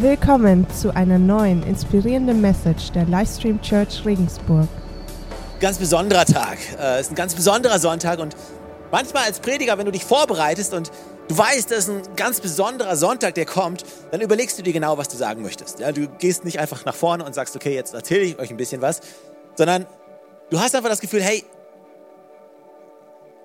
Willkommen zu einer neuen inspirierenden Message der Livestream Church Regensburg. Ganz besonderer Tag. Es äh, ist ein ganz besonderer Sonntag und manchmal als Prediger, wenn du dich vorbereitest und du weißt, das ist ein ganz besonderer Sonntag, der kommt, dann überlegst du dir genau, was du sagen möchtest. Ja, du gehst nicht einfach nach vorne und sagst, okay, jetzt erzähle ich euch ein bisschen was, sondern du hast einfach das Gefühl, hey,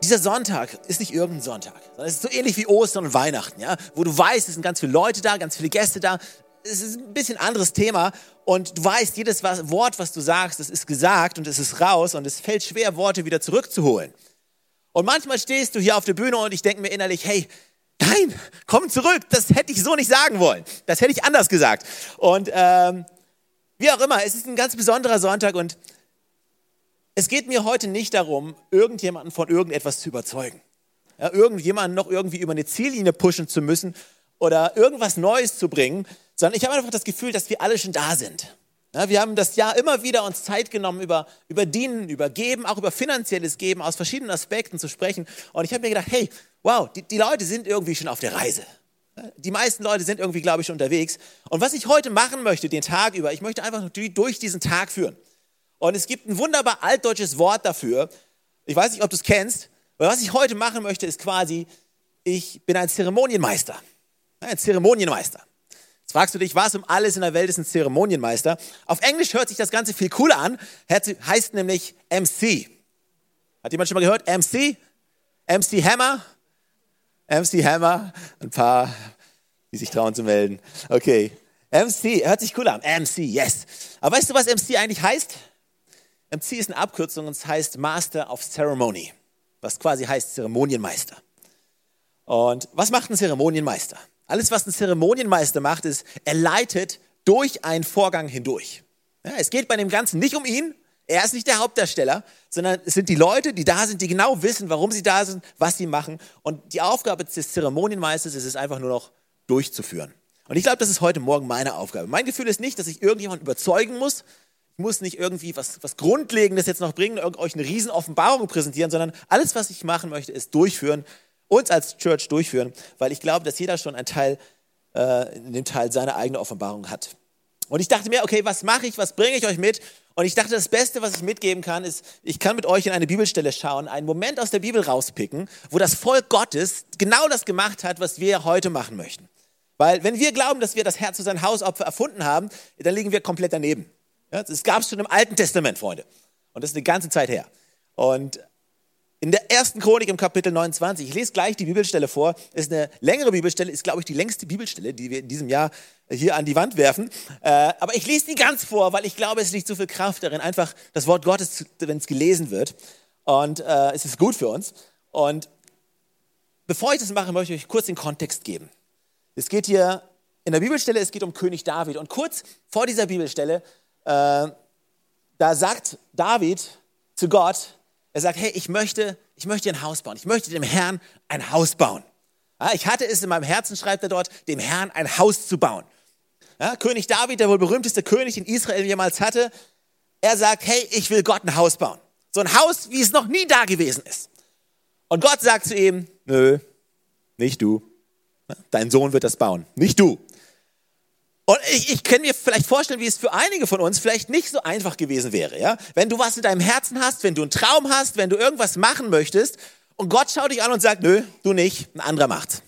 dieser Sonntag ist nicht irgendein Sonntag, sondern es ist so ähnlich wie Ostern und Weihnachten, ja, wo du weißt, es sind ganz viele Leute da, ganz viele Gäste da, es ist ein bisschen anderes Thema und du weißt, jedes Wort, was du sagst, das ist gesagt und es ist raus und es fällt schwer, Worte wieder zurückzuholen. Und manchmal stehst du hier auf der Bühne und ich denke mir innerlich, hey, nein, komm zurück, das hätte ich so nicht sagen wollen. Das hätte ich anders gesagt. Und ähm, wie auch immer, es ist ein ganz besonderer Sonntag und es geht mir heute nicht darum, irgendjemanden von irgendetwas zu überzeugen. Ja, irgendjemanden noch irgendwie über eine Ziellinie pushen zu müssen oder irgendwas Neues zu bringen, sondern ich habe einfach das Gefühl, dass wir alle schon da sind. Ja, wir haben das Jahr immer wieder uns Zeit genommen, über, über Dienen, über Geben, auch über finanzielles Geben aus verschiedenen Aspekten zu sprechen. Und ich habe mir gedacht, hey, wow, die, die Leute sind irgendwie schon auf der Reise. Die meisten Leute sind irgendwie, glaube ich, schon unterwegs. Und was ich heute machen möchte, den Tag über, ich möchte einfach durch diesen Tag führen. Und es gibt ein wunderbar altdeutsches Wort dafür. Ich weiß nicht, ob du es kennst. Aber was ich heute machen möchte, ist quasi, ich bin ein Zeremonienmeister. Ein Zeremonienmeister. Jetzt fragst du dich, was um alles in der Welt ist ein Zeremonienmeister? Auf Englisch hört sich das Ganze viel cooler an, heißt nämlich MC. Hat jemand schon mal gehört? MC? MC Hammer? MC Hammer? Ein paar, die sich trauen zu melden. Okay. MC, hört sich cool an. MC, yes. Aber weißt du, was MC eigentlich heißt? MC ist eine Abkürzung und es heißt Master of Ceremony, was quasi heißt Zeremonienmeister. Und was macht ein Zeremonienmeister? Alles, was ein Zeremonienmeister macht, ist, er leitet durch einen Vorgang hindurch. Ja, es geht bei dem Ganzen nicht um ihn, er ist nicht der Hauptdarsteller, sondern es sind die Leute, die da sind, die genau wissen, warum sie da sind, was sie machen. Und die Aufgabe des Zeremonienmeisters ist es einfach nur noch durchzuführen. Und ich glaube, das ist heute Morgen meine Aufgabe. Mein Gefühl ist nicht, dass ich irgendjemand überzeugen muss. Ich muss nicht irgendwie was, was Grundlegendes jetzt noch bringen, euch eine riesen Offenbarung präsentieren, sondern alles, was ich machen möchte, ist durchführen uns als Church durchführen, weil ich glaube, dass jeder schon einen Teil, äh, in dem Teil seine eigene Offenbarung hat. Und ich dachte mir, okay, was mache ich, was bringe ich euch mit? Und ich dachte, das Beste, was ich mitgeben kann, ist, ich kann mit euch in eine Bibelstelle schauen, einen Moment aus der Bibel rauspicken, wo das Volk Gottes genau das gemacht hat, was wir heute machen möchten. Weil wenn wir glauben, dass wir das Herz zu sein Hausopfer erfunden haben, dann liegen wir komplett daneben. Ja, das gab es schon im Alten Testament, Freunde. Und das ist eine ganze Zeit her. Und in der ersten Chronik im Kapitel 29, ich lese gleich die Bibelstelle vor, ist eine längere Bibelstelle, ist glaube ich die längste Bibelstelle, die wir in diesem Jahr hier an die Wand werfen. Äh, aber ich lese die ganz vor, weil ich glaube, es liegt so viel Kraft darin, einfach das Wort Gottes, wenn es gelesen wird. Und äh, es ist gut für uns. Und bevor ich das mache, möchte ich euch kurz den Kontext geben. Es geht hier in der Bibelstelle, es geht um König David. Und kurz vor dieser Bibelstelle, äh, da sagt David zu Gott, er sagt, hey, ich möchte, ich möchte ein Haus bauen. Ich möchte dem Herrn ein Haus bauen. Ja, ich hatte es in meinem Herzen, schreibt er dort, dem Herrn ein Haus zu bauen. Ja, König David, der wohl berühmteste König, den Israel jemals hatte, er sagt, hey, ich will Gott ein Haus bauen. So ein Haus, wie es noch nie da gewesen ist. Und Gott sagt zu ihm, nö, nicht du. Dein Sohn wird das bauen, nicht du. Und ich, ich kann mir vielleicht vorstellen, wie es für einige von uns vielleicht nicht so einfach gewesen wäre. Ja? Wenn du was in deinem Herzen hast, wenn du einen Traum hast, wenn du irgendwas machen möchtest und Gott schaut dich an und sagt, nö, du nicht, ein anderer macht's.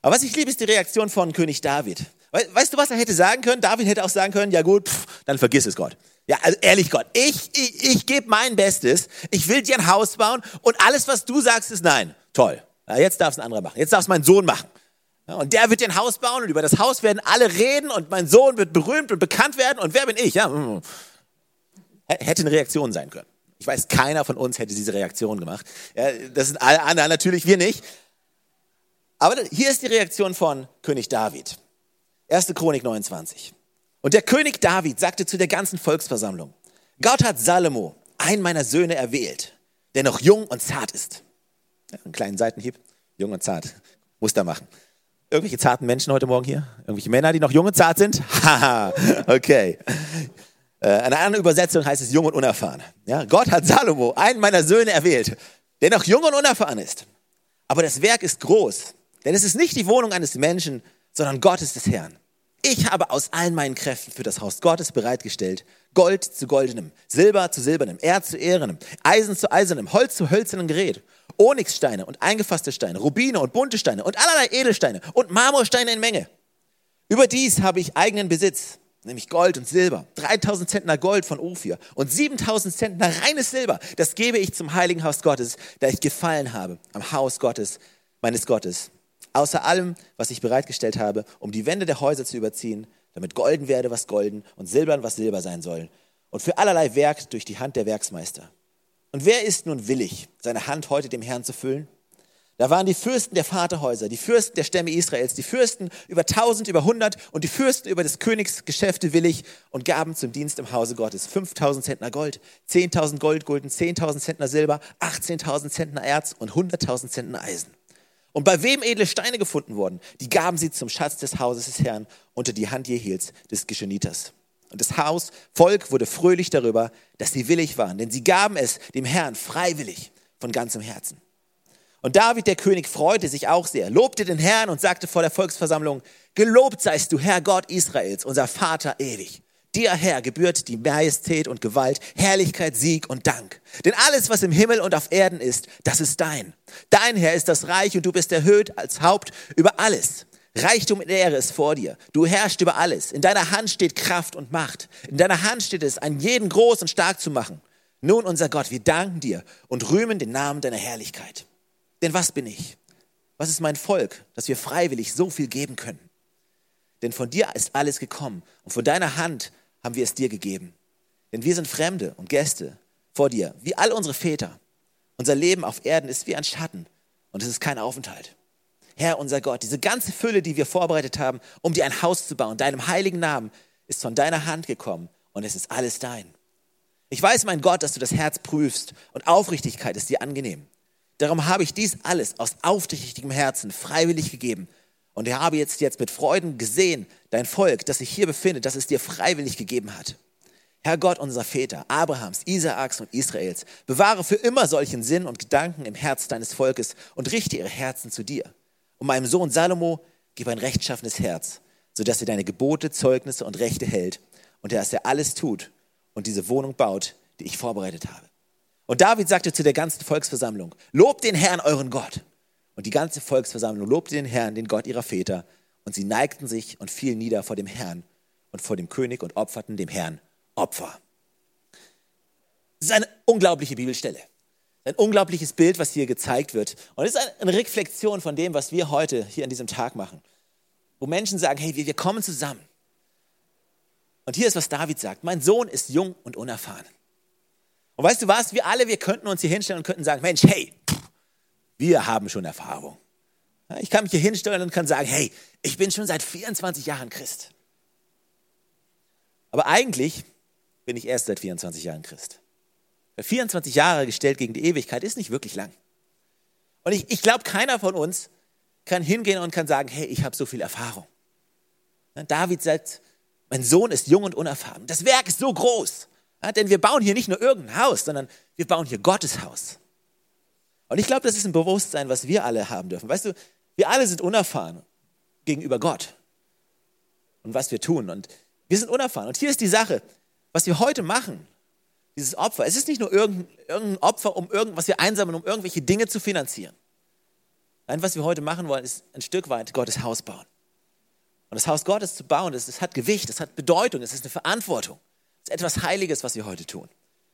Aber was ich liebe, ist die Reaktion von König David. Weißt du, was er hätte sagen können? David hätte auch sagen können, ja gut, pff, dann vergiss es Gott. Ja, also ehrlich Gott, ich, ich, ich gebe mein Bestes, ich will dir ein Haus bauen und alles, was du sagst, ist nein. Toll. Ja, jetzt darf es ein anderer machen. Jetzt darf es mein Sohn machen. Und der wird ein Haus bauen und über das Haus werden alle reden und mein Sohn wird berühmt und bekannt werden und wer bin ich? Ja, mm. hätte eine Reaktion sein können. Ich weiß, keiner von uns hätte diese Reaktion gemacht. Ja, das sind alle anderen, natürlich wir nicht. Aber hier ist die Reaktion von König David. 1. Chronik 29. Und der König David sagte zu der ganzen Volksversammlung, Gott hat Salomo, einen meiner Söhne, erwählt, der noch jung und zart ist. Ja, einen kleinen Seitenhieb, jung und zart, muss da machen. Irgendwelche zarten Menschen heute Morgen hier? Irgendwelche Männer, die noch jung und zart sind? Haha, okay. Äh, in einer anderen Übersetzung heißt es jung und unerfahren. Ja, Gott hat Salomo, einen meiner Söhne, erwählt, der noch jung und unerfahren ist. Aber das Werk ist groß, denn es ist nicht die Wohnung eines Menschen, sondern Gott ist des Herrn. Ich habe aus allen meinen Kräften für das Haus Gottes bereitgestellt, Gold zu goldenem, Silber zu silbernem, Erz zu ehrenem, Eisen zu eisernem, Holz zu hölzernem Gerät, Onyxsteine und eingefasste Steine, Rubine und bunte Steine und allerlei Edelsteine und Marmorsteine in Menge. Überdies habe ich eigenen Besitz, nämlich Gold und Silber, 3000 Zentner Gold von Ophir und 7000 Zentner reines Silber. Das gebe ich zum heiligen Haus Gottes, da ich gefallen habe am Haus Gottes, meines Gottes. Außer allem, was ich bereitgestellt habe, um die Wände der Häuser zu überziehen, damit golden werde, was golden und silbern, was silber sein soll. Und für allerlei Werk durch die Hand der Werksmeister. Und wer ist nun willig, seine Hand heute dem Herrn zu füllen? Da waren die Fürsten der Vaterhäuser, die Fürsten der Stämme Israels, die Fürsten über tausend, über hundert und die Fürsten über des Königs Geschäfte willig und gaben zum Dienst im Hause Gottes 5000 Zentner Gold, 10.000 Goldgulden, 10.000 Zentner Silber, 18.000 Zentner Erz und 100.000 Zentner Eisen. Und bei wem edle Steine gefunden wurden, die gaben sie zum Schatz des Hauses des Herrn unter die Hand Jehiels, des Gescheniters. Und das Haus, Volk wurde fröhlich darüber, dass sie willig waren, denn sie gaben es dem Herrn freiwillig von ganzem Herzen. Und David, der König, freute sich auch sehr, lobte den Herrn und sagte vor der Volksversammlung, Gelobt seist du, Herr Gott Israels, unser Vater ewig. Dir, Herr, gebührt die Majestät und Gewalt, Herrlichkeit, Sieg und Dank. Denn alles, was im Himmel und auf Erden ist, das ist dein. Dein, Herr, ist das Reich und du bist erhöht als Haupt über alles. Reichtum und Ehre ist vor dir. Du herrschst über alles. In deiner Hand steht Kraft und Macht. In deiner Hand steht es, einen jeden groß und stark zu machen. Nun, unser Gott, wir danken dir und rühmen den Namen deiner Herrlichkeit. Denn was bin ich? Was ist mein Volk, dass wir freiwillig so viel geben können? Denn von dir ist alles gekommen und von deiner Hand haben wir es dir gegeben. Denn wir sind Fremde und Gäste vor dir, wie all unsere Väter. Unser Leben auf Erden ist wie ein Schatten und es ist kein Aufenthalt. Herr, unser Gott, diese ganze Fülle, die wir vorbereitet haben, um dir ein Haus zu bauen, deinem heiligen Namen, ist von deiner Hand gekommen und es ist alles dein. Ich weiß, mein Gott, dass du das Herz prüfst und Aufrichtigkeit ist dir angenehm. Darum habe ich dies alles aus aufrichtigem Herzen freiwillig gegeben. Und ich habe jetzt, jetzt mit Freuden gesehen, dein Volk, das sich hier befindet, das es dir freiwillig gegeben hat. Herr Gott unserer Väter, Abrahams, Isaaks und Israels, bewahre für immer solchen Sinn und Gedanken im Herz deines Volkes und richte ihre Herzen zu dir. Und meinem Sohn Salomo gib ein rechtschaffenes Herz, sodass er deine Gebote, Zeugnisse und Rechte hält und dass er alles tut und diese Wohnung baut, die ich vorbereitet habe. Und David sagte zu der ganzen Volksversammlung, lobt den Herrn, euren Gott. Und die ganze Volksversammlung lobte den Herrn, den Gott ihrer Väter. Und sie neigten sich und fielen nieder vor dem Herrn und vor dem König und opferten dem Herrn Opfer. Das ist eine unglaubliche Bibelstelle. Ein unglaubliches Bild, was hier gezeigt wird. Und es ist eine Reflexion von dem, was wir heute hier an diesem Tag machen. Wo Menschen sagen, hey, wir kommen zusammen. Und hier ist, was David sagt. Mein Sohn ist jung und unerfahren. Und weißt du was? Wir alle, wir könnten uns hier hinstellen und könnten sagen, Mensch, hey, wir haben schon Erfahrung. Ich kann mich hier hinstellen und kann sagen, hey, ich bin schon seit 24 Jahren Christ. Aber eigentlich bin ich erst seit 24 Jahren Christ. 24 Jahre gestellt gegen die Ewigkeit ist nicht wirklich lang. Und ich, ich glaube, keiner von uns kann hingehen und kann sagen, hey, ich habe so viel Erfahrung. David sagt, mein Sohn ist jung und unerfahren. Das Werk ist so groß. Denn wir bauen hier nicht nur irgendein Haus, sondern wir bauen hier Gottes Haus. Und ich glaube, das ist ein Bewusstsein, was wir alle haben dürfen. Weißt du, wir alle sind unerfahren gegenüber Gott und was wir tun. Und wir sind unerfahren. Und hier ist die Sache, was wir heute machen, dieses Opfer. Es ist nicht nur irgendein, Opfer, um irgendwas wir einsammeln, um irgendwelche Dinge zu finanzieren. Nein, was wir heute machen wollen, ist ein Stück weit Gottes Haus bauen. Und das Haus Gottes zu bauen, das, das hat Gewicht, das hat Bedeutung, es ist eine Verantwortung ist etwas Heiliges, was wir heute tun.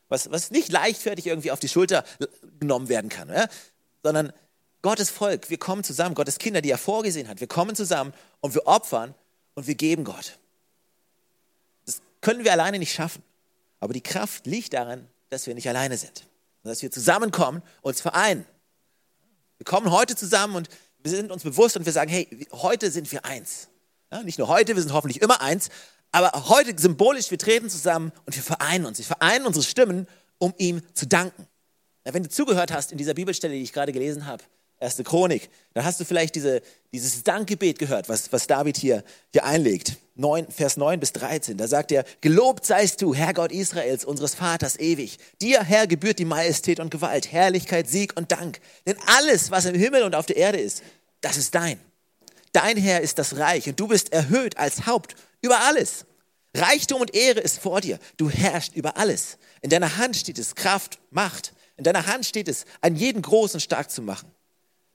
Was, was nicht leichtfertig irgendwie auf die Schulter genommen werden kann, ja? sondern Gottes Volk, wir kommen zusammen, Gottes Kinder, die er vorgesehen hat, wir kommen zusammen und wir opfern und wir geben Gott. Das können wir alleine nicht schaffen. Aber die Kraft liegt darin, dass wir nicht alleine sind. dass wir zusammenkommen, uns vereinen. Wir kommen heute zusammen und wir sind uns bewusst und wir sagen, hey, heute sind wir eins. Ja, nicht nur heute, wir sind hoffentlich immer eins, aber heute symbolisch, wir treten zusammen und wir vereinen uns. Wir vereinen unsere Stimmen, um ihm zu danken. Ja, wenn du zugehört hast in dieser Bibelstelle, die ich gerade gelesen habe, erste Chronik, dann hast du vielleicht diese, dieses Dankgebet gehört, was, was David hier, hier einlegt. 9, Vers 9 bis 13, da sagt er, gelobt seist du, Herr Gott Israels, unseres Vaters ewig. Dir, Herr, gebührt die Majestät und Gewalt, Herrlichkeit, Sieg und Dank. Denn alles, was im Himmel und auf der Erde ist, das ist dein. Dein Herr ist das Reich und du bist erhöht als Haupt über alles. Reichtum und Ehre ist vor dir. Du herrschst über alles. In deiner Hand steht es Kraft, Macht. In deiner Hand steht es, an jeden groß und stark zu machen.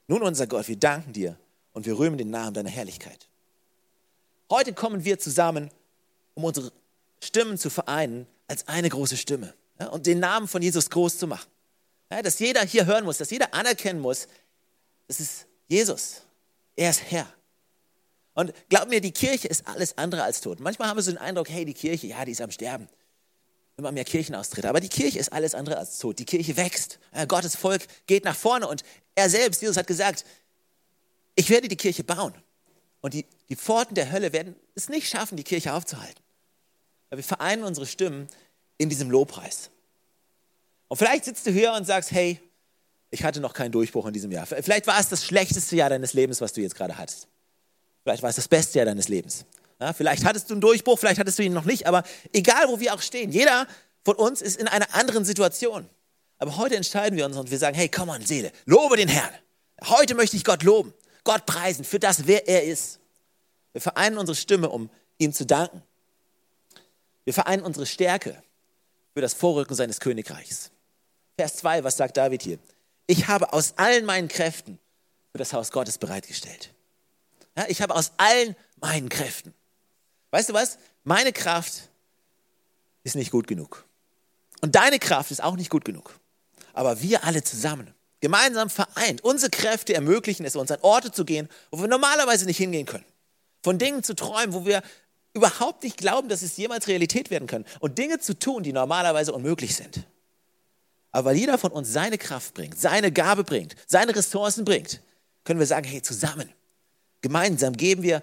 Nun, unser Gott, wir danken dir und wir rühmen den Namen deiner Herrlichkeit. Heute kommen wir zusammen, um unsere Stimmen zu vereinen als eine große Stimme ja, und den Namen von Jesus groß zu machen. Ja, dass jeder hier hören muss, dass jeder anerkennen muss, es ist Jesus. Er ist Herr. Und glaub mir, die Kirche ist alles andere als tot. Manchmal haben wir so den Eindruck, hey, die Kirche, ja, die ist am Sterben. Immer mehr Kirchenaustritte. Aber die Kirche ist alles andere als tot. Die Kirche wächst. Gottes Volk geht nach vorne. Und er selbst, Jesus hat gesagt, ich werde die Kirche bauen. Und die, die Pforten der Hölle werden es nicht schaffen, die Kirche aufzuhalten. Weil wir vereinen unsere Stimmen in diesem Lobpreis. Und vielleicht sitzt du hier und sagst, hey, ich hatte noch keinen Durchbruch in diesem Jahr. Vielleicht war es das schlechteste Jahr deines Lebens, was du jetzt gerade hattest. Vielleicht war es das beste Jahr deines Lebens. Ja, vielleicht hattest du einen Durchbruch, vielleicht hattest du ihn noch nicht, aber egal, wo wir auch stehen, jeder von uns ist in einer anderen Situation. Aber heute entscheiden wir uns und wir sagen, hey, komm on, Seele, lobe den Herrn. Heute möchte ich Gott loben, Gott preisen für das, wer er ist. Wir vereinen unsere Stimme, um ihm zu danken. Wir vereinen unsere Stärke für das Vorrücken seines Königreichs. Vers 2, was sagt David hier? Ich habe aus allen meinen Kräften für das Haus Gottes bereitgestellt. Ja, ich habe aus allen meinen Kräften. Weißt du was? Meine Kraft ist nicht gut genug. Und deine Kraft ist auch nicht gut genug. Aber wir alle zusammen, gemeinsam vereint, unsere Kräfte ermöglichen es uns, an Orte zu gehen, wo wir normalerweise nicht hingehen können. Von Dingen zu träumen, wo wir überhaupt nicht glauben, dass es jemals Realität werden können. Und Dinge zu tun, die normalerweise unmöglich sind. Aber weil jeder von uns seine Kraft bringt, seine Gabe bringt, seine Ressourcen bringt, können wir sagen, hey, zusammen, gemeinsam geben wir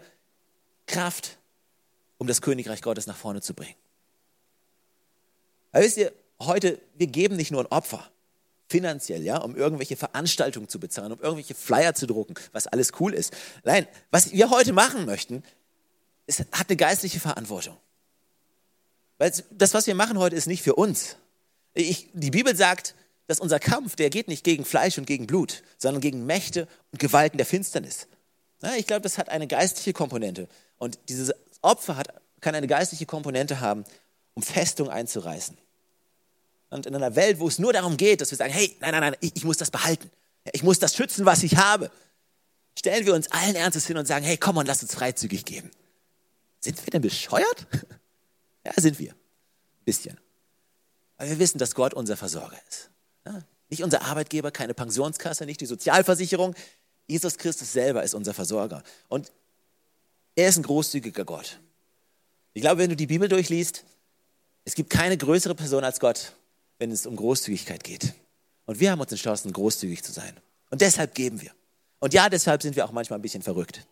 Kraft, um das Königreich Gottes nach vorne zu bringen. Aber wisst ihr, heute, wir geben nicht nur ein Opfer, finanziell, ja, um irgendwelche Veranstaltungen zu bezahlen, um irgendwelche Flyer zu drucken, was alles cool ist. Nein, was wir heute machen möchten, es hat eine geistliche Verantwortung. Weil das, was wir machen heute, ist nicht für uns, ich, die Bibel sagt, dass unser Kampf, der geht nicht gegen Fleisch und gegen Blut, sondern gegen Mächte und Gewalten der Finsternis. Ja, ich glaube, das hat eine geistliche Komponente. Und dieses Opfer hat, kann eine geistliche Komponente haben, um Festung einzureißen. Und in einer Welt, wo es nur darum geht, dass wir sagen, hey, nein, nein, nein, ich, ich muss das behalten. Ich muss das schützen, was ich habe. Stellen wir uns allen Ernstes hin und sagen, hey, komm und lass uns freizügig geben. Sind wir denn bescheuert? Ja, sind wir. Ein bisschen. Weil wir wissen, dass Gott unser Versorger ist. Ja? Nicht unser Arbeitgeber, keine Pensionskasse, nicht die Sozialversicherung. Jesus Christus selber ist unser Versorger. Und er ist ein großzügiger Gott. Ich glaube, wenn du die Bibel durchliest, es gibt keine größere Person als Gott, wenn es um Großzügigkeit geht. Und wir haben uns entschlossen, großzügig zu sein. Und deshalb geben wir. Und ja, deshalb sind wir auch manchmal ein bisschen verrückt.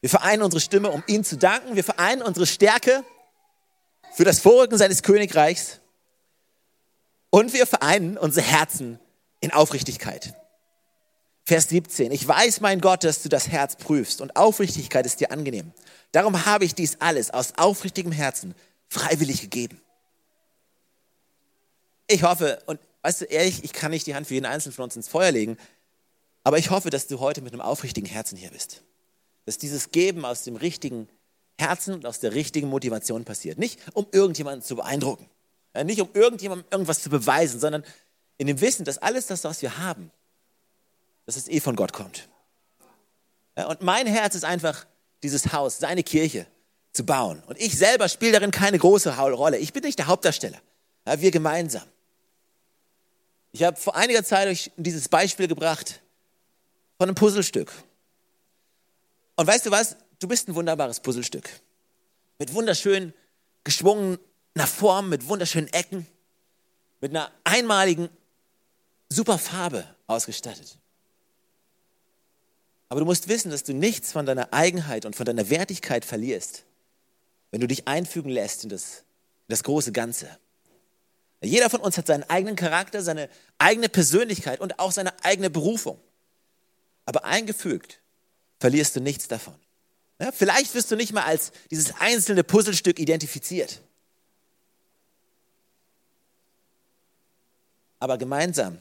Wir vereinen unsere Stimme, um ihm zu danken. Wir vereinen unsere Stärke für das Vorrücken seines Königreichs. Und wir vereinen unsere Herzen in Aufrichtigkeit. Vers 17. Ich weiß, mein Gott, dass du das Herz prüfst und Aufrichtigkeit ist dir angenehm. Darum habe ich dies alles aus aufrichtigem Herzen freiwillig gegeben. Ich hoffe, und weißt du, ehrlich, ich kann nicht die Hand für jeden Einzelnen von uns ins Feuer legen, aber ich hoffe, dass du heute mit einem aufrichtigen Herzen hier bist. Dass dieses Geben aus dem richtigen Herzen und aus der richtigen Motivation passiert. Nicht, um irgendjemanden zu beeindrucken, nicht um irgendjemandem irgendwas zu beweisen, sondern in dem Wissen, dass alles das, was wir haben, dass es eh von Gott kommt. Ja, und mein Herz ist einfach, dieses Haus, seine Kirche zu bauen. Und ich selber spiele darin keine große Rolle. Ich bin nicht der Hauptdarsteller. Ja, wir gemeinsam. Ich habe vor einiger Zeit euch dieses Beispiel gebracht von einem Puzzlestück. Und weißt du was? Du bist ein wunderbares Puzzlestück. Mit wunderschön geschwungener Form, mit wunderschönen Ecken, mit einer einmaligen, super Farbe ausgestattet. Aber du musst wissen, dass du nichts von deiner Eigenheit und von deiner Wertigkeit verlierst, wenn du dich einfügen lässt in das, in das große Ganze. Jeder von uns hat seinen eigenen Charakter, seine eigene Persönlichkeit und auch seine eigene Berufung. Aber eingefügt verlierst du nichts davon. Ja, vielleicht wirst du nicht mal als dieses einzelne Puzzlestück identifiziert. Aber gemeinsam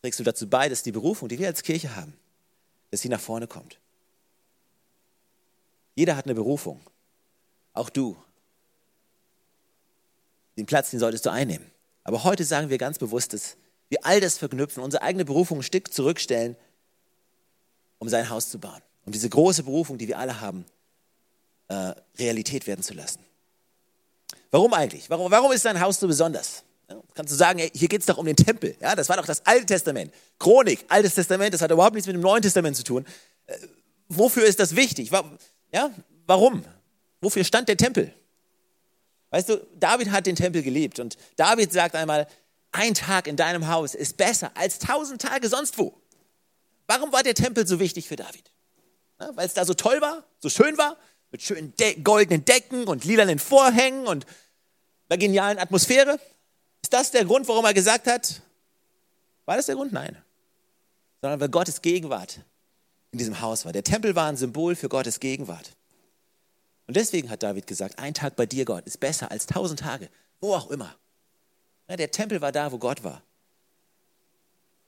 trägst du dazu bei, dass die Berufung, die wir als Kirche haben, dass sie nach vorne kommt. Jeder hat eine Berufung. Auch du. Den Platz, den solltest du einnehmen. Aber heute sagen wir ganz bewusst, dass wir all das verknüpfen, unsere eigene Berufung ein Stück zurückstellen, um sein Haus zu bauen. Um diese große Berufung, die wir alle haben, äh, Realität werden zu lassen. Warum eigentlich? Warum, warum ist dein Haus so besonders? Kannst du sagen, hier geht es doch um den Tempel. Ja, das war doch das Alte Testament. Chronik, Altes Testament, das hat überhaupt nichts mit dem Neuen Testament zu tun. Äh, wofür ist das wichtig? Ja, warum? Wofür stand der Tempel? Weißt du, David hat den Tempel geliebt und David sagt einmal, ein Tag in deinem Haus ist besser als tausend Tage sonst wo. Warum war der Tempel so wichtig für David? Ja, Weil es da so toll war, so schön war, mit schönen De goldenen Decken und lilanen Vorhängen und einer genialen Atmosphäre. Ist das der Grund, warum er gesagt hat? War das der Grund? Nein. Sondern weil Gottes Gegenwart in diesem Haus war. Der Tempel war ein Symbol für Gottes Gegenwart. Und deswegen hat David gesagt, ein Tag bei dir, Gott, ist besser als tausend Tage, wo auch immer. Der Tempel war da, wo Gott war.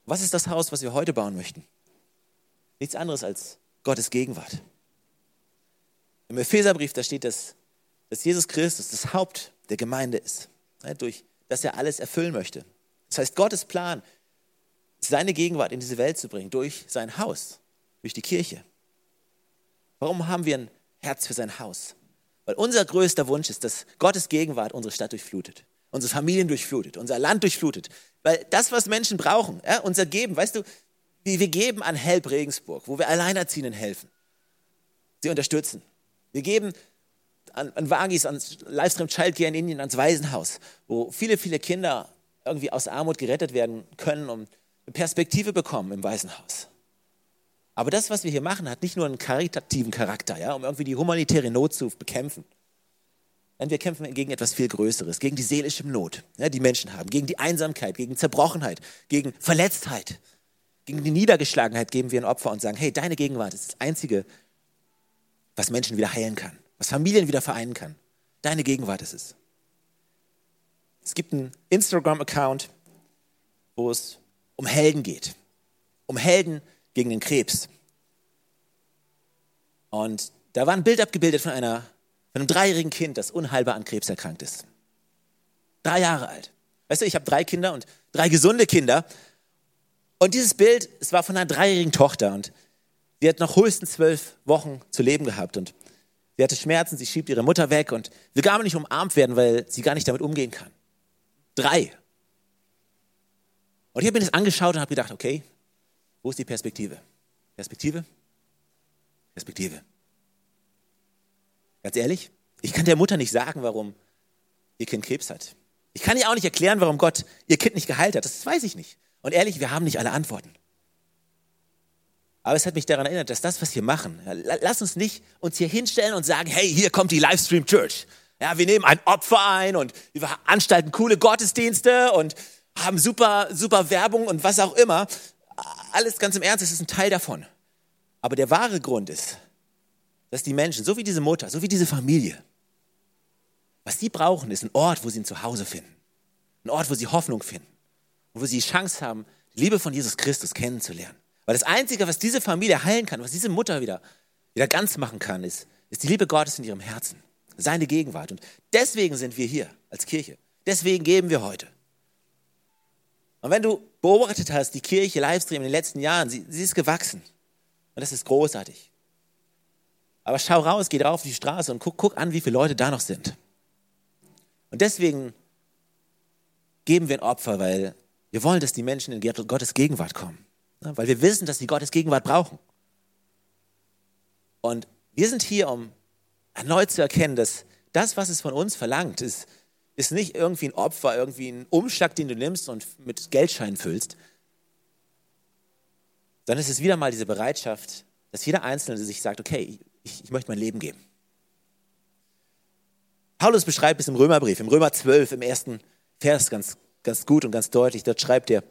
Was ist das Haus, was wir heute bauen möchten? Nichts anderes als Gottes Gegenwart. Im Epheserbrief, da steht, dass, dass Jesus Christus das Haupt der Gemeinde ist, durch das er alles erfüllen möchte. Das heißt, Gottes Plan seine Gegenwart in diese Welt zu bringen, durch sein Haus, durch die Kirche. Warum haben wir ein Herz für sein Haus? Weil unser größter Wunsch ist, dass Gottes Gegenwart unsere Stadt durchflutet, unsere Familien durchflutet, unser Land durchflutet. Weil das, was Menschen brauchen, ja, unser Geben, weißt du, wir geben an Help Regensburg, wo wir Alleinerziehenden helfen, sie unterstützen. Wir geben an, an Vagis, an Livestream Childcare in Indien, ans Waisenhaus, wo viele, viele Kinder irgendwie aus Armut gerettet werden können und eine Perspektive bekommen im Waisenhaus. Aber das, was wir hier machen, hat nicht nur einen karitativen Charakter, ja, um irgendwie die humanitäre Not zu bekämpfen. Nein, wir kämpfen gegen etwas viel Größeres, gegen die seelische Not, ja, die Menschen haben, gegen die Einsamkeit, gegen Zerbrochenheit, gegen Verletztheit, gegen die Niedergeschlagenheit geben wir ein Opfer und sagen, hey, deine Gegenwart ist das Einzige, was Menschen wieder heilen kann, was Familien wieder vereinen kann. Deine Gegenwart ist es. Es gibt einen Instagram-Account, wo es um Helden geht. Um Helden gegen den Krebs. Und da war ein Bild abgebildet von, einer, von einem dreijährigen Kind, das unheilbar an Krebs erkrankt ist. Drei Jahre alt. Weißt du, ich habe drei Kinder und drei gesunde Kinder. Und dieses Bild, es war von einer dreijährigen Tochter und Sie hat noch höchstens zwölf Wochen zu leben gehabt und sie hatte Schmerzen, sie schiebt ihre Mutter weg und will gar nicht umarmt werden, weil sie gar nicht damit umgehen kann. Drei. Und ich habe mir das angeschaut und habe gedacht, okay, wo ist die Perspektive? Perspektive? Perspektive. Ganz ehrlich, ich kann der Mutter nicht sagen, warum ihr Kind Krebs hat. Ich kann ihr auch nicht erklären, warum Gott ihr Kind nicht geheilt hat. Das weiß ich nicht. Und ehrlich, wir haben nicht alle Antworten. Aber es hat mich daran erinnert, dass das, was wir machen, lass uns nicht uns hier hinstellen und sagen, hey, hier kommt die Livestream Church. Ja, wir nehmen ein Opfer ein und wir veranstalten coole Gottesdienste und haben super, super Werbung und was auch immer. Alles ganz im Ernst, es ist ein Teil davon. Aber der wahre Grund ist, dass die Menschen, so wie diese Mutter, so wie diese Familie, was sie brauchen, ist ein Ort, wo sie ein Zuhause finden. Ein Ort, wo sie Hoffnung finden. Und wo sie die Chance haben, die Liebe von Jesus Christus kennenzulernen. Weil das Einzige, was diese Familie heilen kann, was diese Mutter wieder, wieder ganz machen kann, ist, ist die Liebe Gottes in ihrem Herzen. Seine Gegenwart. Und deswegen sind wir hier als Kirche. Deswegen geben wir heute. Und wenn du beobachtet hast, die Kirche Livestream in den letzten Jahren, sie, sie ist gewachsen. Und das ist großartig. Aber schau raus, geh drauf auf die Straße und guck, guck an, wie viele Leute da noch sind. Und deswegen geben wir ein Opfer, weil wir wollen, dass die Menschen in Gottes Gegenwart kommen. Weil wir wissen, dass sie Gottes Gegenwart brauchen. Und wir sind hier, um erneut zu erkennen, dass das, was es von uns verlangt, ist, ist nicht irgendwie ein Opfer, irgendwie ein Umschlag, den du nimmst und mit Geldscheinen füllst, es ist wieder mal diese Bereitschaft, dass jeder Einzelne sich sagt, okay, ich, ich möchte mein Leben geben. Paulus beschreibt es im Römerbrief, im Römer 12, im ersten Vers ganz, ganz gut und ganz deutlich. Dort schreibt er,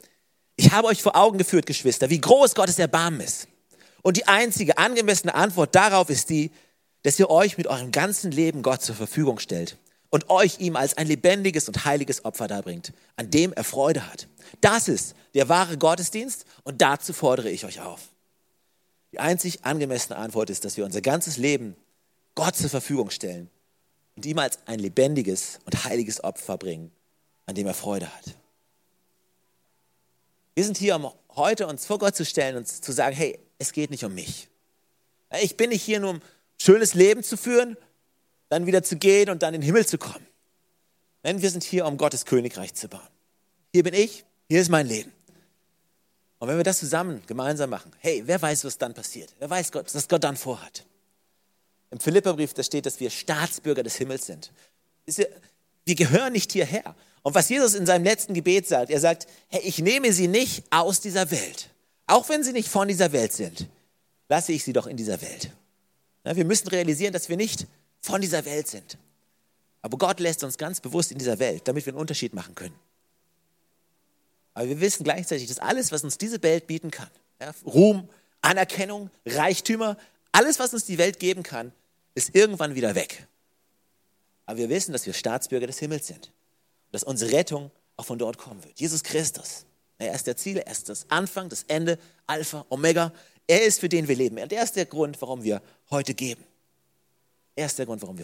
ich habe euch vor Augen geführt, Geschwister, wie groß Gottes Erbarmen ist. Und die einzige angemessene Antwort darauf ist die, dass ihr euch mit eurem ganzen Leben Gott zur Verfügung stellt und euch ihm als ein lebendiges und heiliges Opfer darbringt, an dem er Freude hat. Das ist der wahre Gottesdienst und dazu fordere ich euch auf. Die einzig angemessene Antwort ist, dass wir unser ganzes Leben Gott zur Verfügung stellen und ihm als ein lebendiges und heiliges Opfer bringen, an dem er Freude hat. Wir sind hier, um heute uns vor Gott zu stellen und zu sagen, hey, es geht nicht um mich. Ich bin nicht hier nur, um ein schönes Leben zu führen, dann wieder zu gehen und dann in den Himmel zu kommen. Nein, wir sind hier, um Gottes Königreich zu bauen. Hier bin ich, hier ist mein Leben. Und wenn wir das zusammen, gemeinsam machen, hey, wer weiß, was dann passiert? Wer weiß, was Gott dann vorhat? Im Philipperbrief, da steht, dass wir Staatsbürger des Himmels sind. Wir gehören nicht hierher. Und was Jesus in seinem letzten Gebet sagt, er sagt, hey, ich nehme sie nicht aus dieser Welt. Auch wenn sie nicht von dieser Welt sind, lasse ich sie doch in dieser Welt. wir müssen realisieren, dass wir nicht von dieser Welt sind. Aber Gott lässt uns ganz bewusst in dieser Welt, damit wir einen Unterschied machen können. Aber wir wissen gleichzeitig, dass alles, was uns diese Welt bieten kann, ja, Ruhm, Anerkennung, Reichtümer, alles, was uns die Welt geben kann, ist irgendwann wieder weg. Aber wir wissen, dass wir Staatsbürger des Himmels sind. Dass unsere Rettung auch von dort kommen wird. Jesus Christus. Er ist der Ziel, er ist das Anfang, das Ende, Alpha, Omega. Er ist für den wir leben. Und er ist der Grund, warum wir heute geben. Er ist der Grund, warum wir